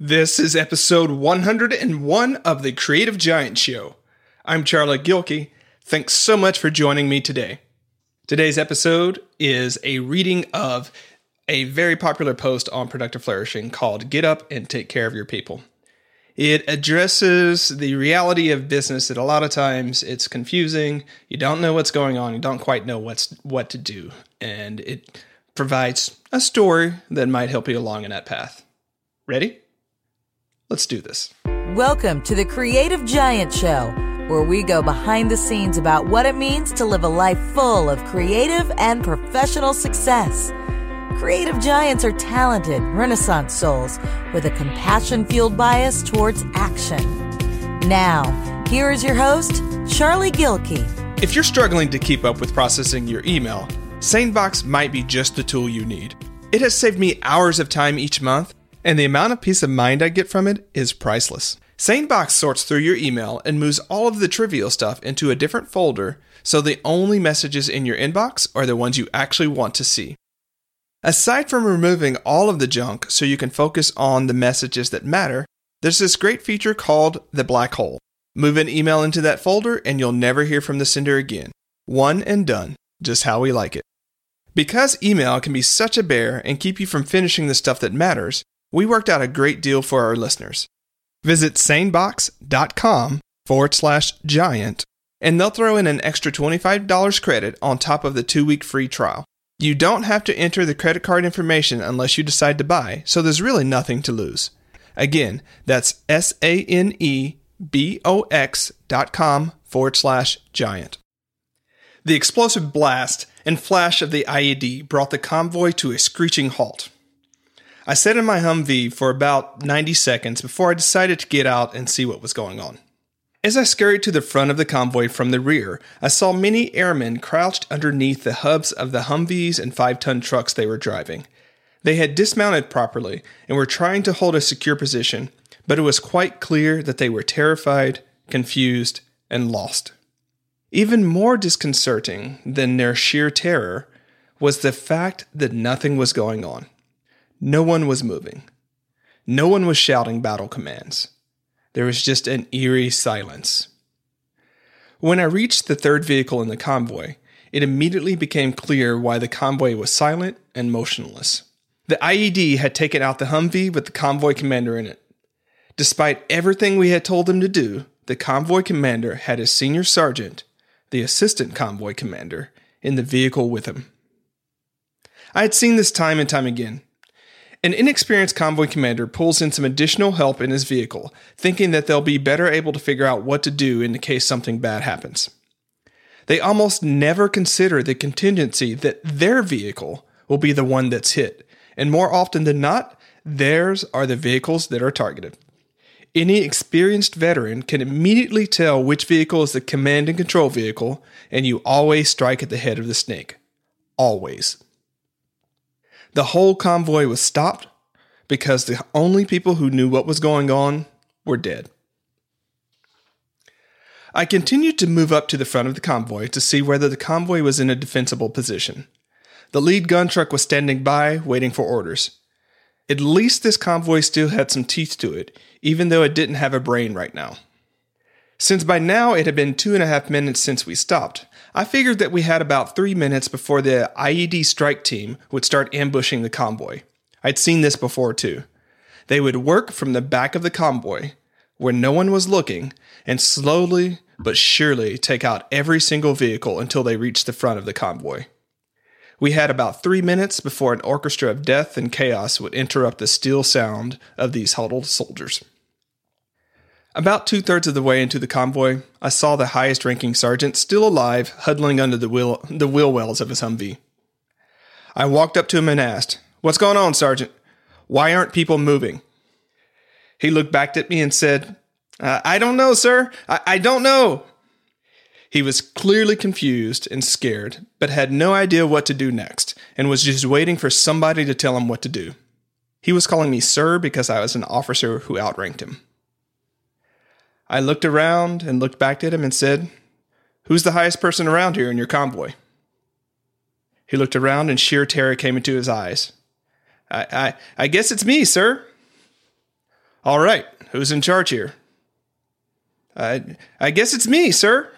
This is episode 101 of the Creative Giant Show. I'm Charlie Gilkey. Thanks so much for joining me today. Today's episode is a reading of a very popular post on Productive Flourishing called Get Up and Take Care of Your People. It addresses the reality of business that a lot of times it's confusing, you don't know what's going on, you don't quite know what's what to do, and it provides a story that might help you along in that path. Ready? Let's do this. Welcome to the Creative Giant Show, where we go behind the scenes about what it means to live a life full of creative and professional success. Creative giants are talented, renaissance souls with a compassion fueled bias towards action. Now, here is your host, Charlie Gilkey. If you're struggling to keep up with processing your email, SaneBox might be just the tool you need. It has saved me hours of time each month and the amount of peace of mind I get from it is priceless. SaneBox sorts through your email and moves all of the trivial stuff into a different folder so the only messages in your inbox are the ones you actually want to see. Aside from removing all of the junk so you can focus on the messages that matter, there's this great feature called the black hole. Move an email into that folder and you'll never hear from the sender again. One and done, just how we like it. Because email can be such a bear and keep you from finishing the stuff that matters, we worked out a great deal for our listeners. Visit sanebox.com forward slash giant, and they'll throw in an extra $25 credit on top of the two week free trial. You don't have to enter the credit card information unless you decide to buy, so there's really nothing to lose. Again, that's S A N E B O X dot com forward slash giant. The explosive blast and flash of the IED brought the convoy to a screeching halt. I sat in my Humvee for about 90 seconds before I decided to get out and see what was going on. As I scurried to the front of the convoy from the rear, I saw many airmen crouched underneath the hubs of the Humvees and five ton trucks they were driving. They had dismounted properly and were trying to hold a secure position, but it was quite clear that they were terrified, confused, and lost. Even more disconcerting than their sheer terror was the fact that nothing was going on. No one was moving. No one was shouting battle commands. There was just an eerie silence. When I reached the third vehicle in the convoy, it immediately became clear why the convoy was silent and motionless. The IED had taken out the Humvee with the convoy commander in it. Despite everything we had told him to do, the convoy commander had his senior sergeant, the assistant convoy commander, in the vehicle with him. I had seen this time and time again. An inexperienced convoy commander pulls in some additional help in his vehicle, thinking that they'll be better able to figure out what to do in the case something bad happens. They almost never consider the contingency that their vehicle will be the one that's hit, and more often than not, theirs are the vehicles that are targeted. Any experienced veteran can immediately tell which vehicle is the command and control vehicle, and you always strike at the head of the snake. Always. The whole convoy was stopped because the only people who knew what was going on were dead. I continued to move up to the front of the convoy to see whether the convoy was in a defensible position. The lead gun truck was standing by, waiting for orders. At least this convoy still had some teeth to it, even though it didn't have a brain right now. Since by now it had been two and a half minutes since we stopped, I figured that we had about three minutes before the IED strike team would start ambushing the convoy. I'd seen this before too. They would work from the back of the convoy, where no one was looking, and slowly but surely take out every single vehicle until they reached the front of the convoy. We had about three minutes before an orchestra of death and chaos would interrupt the still sound of these huddled soldiers. About two thirds of the way into the convoy, I saw the highest ranking sergeant still alive, huddling under the wheel, the wheel wells of his Humvee. I walked up to him and asked, What's going on, Sergeant? Why aren't people moving? He looked back at me and said, I don't know, sir. I, I don't know. He was clearly confused and scared, but had no idea what to do next, and was just waiting for somebody to tell him what to do. He was calling me sir because I was an officer who outranked him. I looked around and looked back at him and said, Who's the highest person around here in your convoy? He looked around and sheer terror came into his eyes. I, I, I guess it's me, sir. All right, who's in charge here? I, I guess it's me, sir.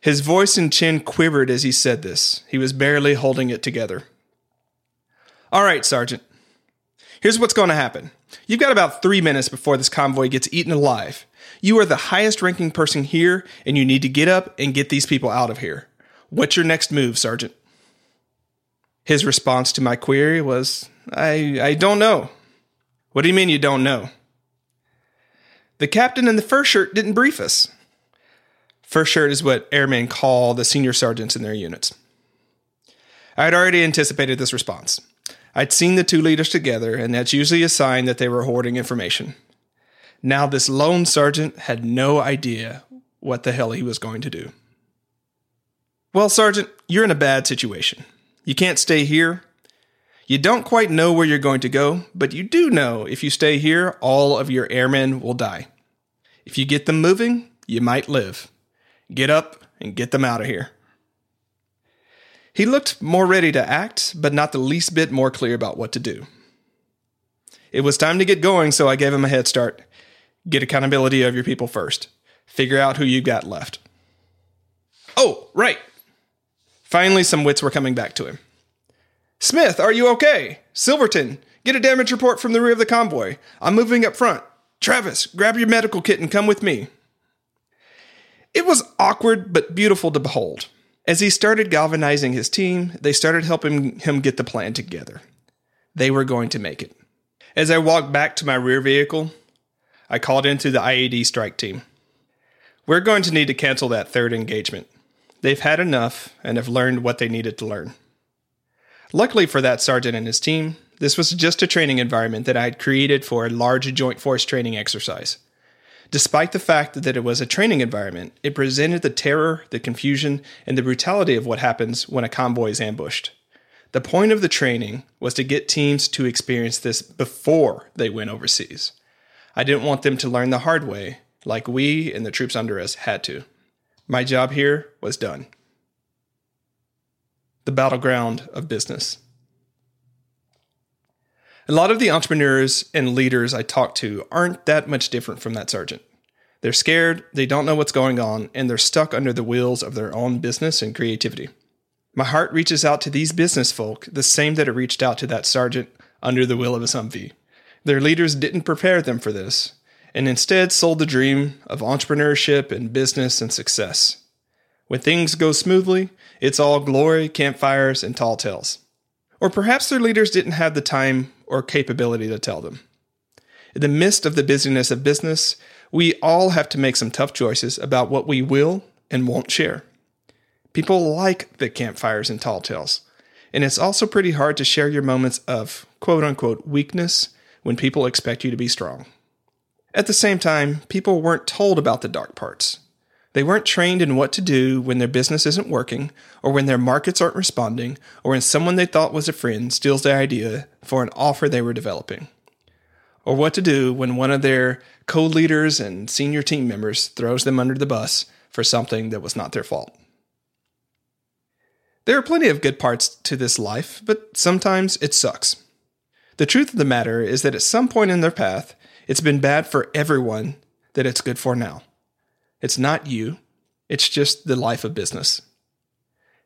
His voice and chin quivered as he said this. He was barely holding it together. All right, Sergeant. Here's what's going to happen. You've got about three minutes before this convoy gets eaten alive. You are the highest ranking person here, and you need to get up and get these people out of here. What's your next move, Sergeant? His response to my query was, I, I don't know. What do you mean you don't know? The captain in the first shirt didn't brief us. First shirt is what airmen call the senior sergeants in their units. I had already anticipated this response. I'd seen the two leaders together, and that's usually a sign that they were hoarding information. Now, this lone sergeant had no idea what the hell he was going to do. Well, Sergeant, you're in a bad situation. You can't stay here. You don't quite know where you're going to go, but you do know if you stay here, all of your airmen will die. If you get them moving, you might live. Get up and get them out of here. He looked more ready to act, but not the least bit more clear about what to do. It was time to get going, so I gave him a head start. Get accountability of your people first. Figure out who you got left. Oh, right. Finally, some wits were coming back to him. Smith, are you okay? Silverton, get a damage report from the rear of the convoy. I'm moving up front. Travis, grab your medical kit and come with me. It was awkward but beautiful to behold. As he started galvanizing his team, they started helping him get the plan together. They were going to make it. As I walked back to my rear vehicle, I called into the IED strike team. We're going to need to cancel that third engagement. They've had enough and have learned what they needed to learn. Luckily for that sergeant and his team, this was just a training environment that I had created for a large joint force training exercise. Despite the fact that it was a training environment, it presented the terror, the confusion, and the brutality of what happens when a convoy is ambushed. The point of the training was to get teams to experience this before they went overseas. I didn't want them to learn the hard way, like we and the troops under us had to. My job here was done. The battleground of business. A lot of the entrepreneurs and leaders I talk to aren't that much different from that sergeant. They're scared, they don't know what's going on, and they're stuck under the wheels of their own business and creativity. My heart reaches out to these business folk the same that it reached out to that sergeant under the wheel of his Humvee. Their leaders didn't prepare them for this, and instead sold the dream of entrepreneurship and business and success. When things go smoothly, it's all glory, campfires, and tall tales. Or perhaps their leaders didn't have the time or capability to tell them. In the midst of the busyness of business, we all have to make some tough choices about what we will and won't share. People like the campfires and tall tales, and it's also pretty hard to share your moments of quote unquote weakness when people expect you to be strong. At the same time, people weren't told about the dark parts. They weren't trained in what to do when their business isn't working, or when their markets aren't responding, or when someone they thought was a friend steals their idea for an offer they were developing, or what to do when one of their co leaders and senior team members throws them under the bus for something that was not their fault. There are plenty of good parts to this life, but sometimes it sucks. The truth of the matter is that at some point in their path, it's been bad for everyone that it's good for now. It's not you, it's just the life of business.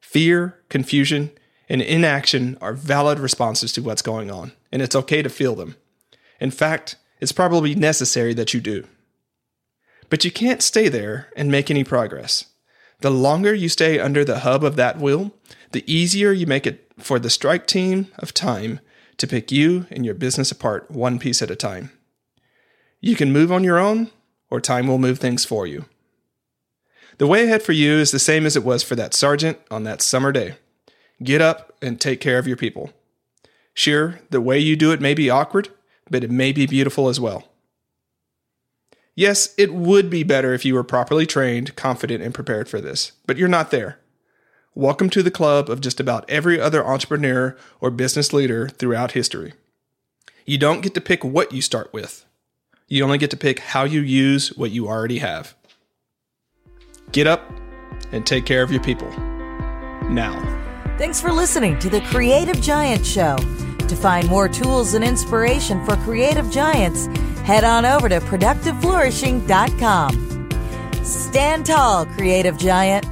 Fear, confusion, and inaction are valid responses to what's going on, and it's okay to feel them. In fact, it's probably necessary that you do. But you can't stay there and make any progress. The longer you stay under the hub of that wheel, the easier you make it for the strike team of time to pick you and your business apart one piece at a time. You can move on your own, or time will move things for you. The way ahead for you is the same as it was for that sergeant on that summer day. Get up and take care of your people. Sure, the way you do it may be awkward, but it may be beautiful as well. Yes, it would be better if you were properly trained, confident, and prepared for this, but you're not there. Welcome to the club of just about every other entrepreneur or business leader throughout history. You don't get to pick what you start with. You only get to pick how you use what you already have. Get up and take care of your people. Now. Thanks for listening to the Creative Giant Show. To find more tools and inspiration for creative giants, head on over to productiveflourishing.com. Stand tall, creative giant.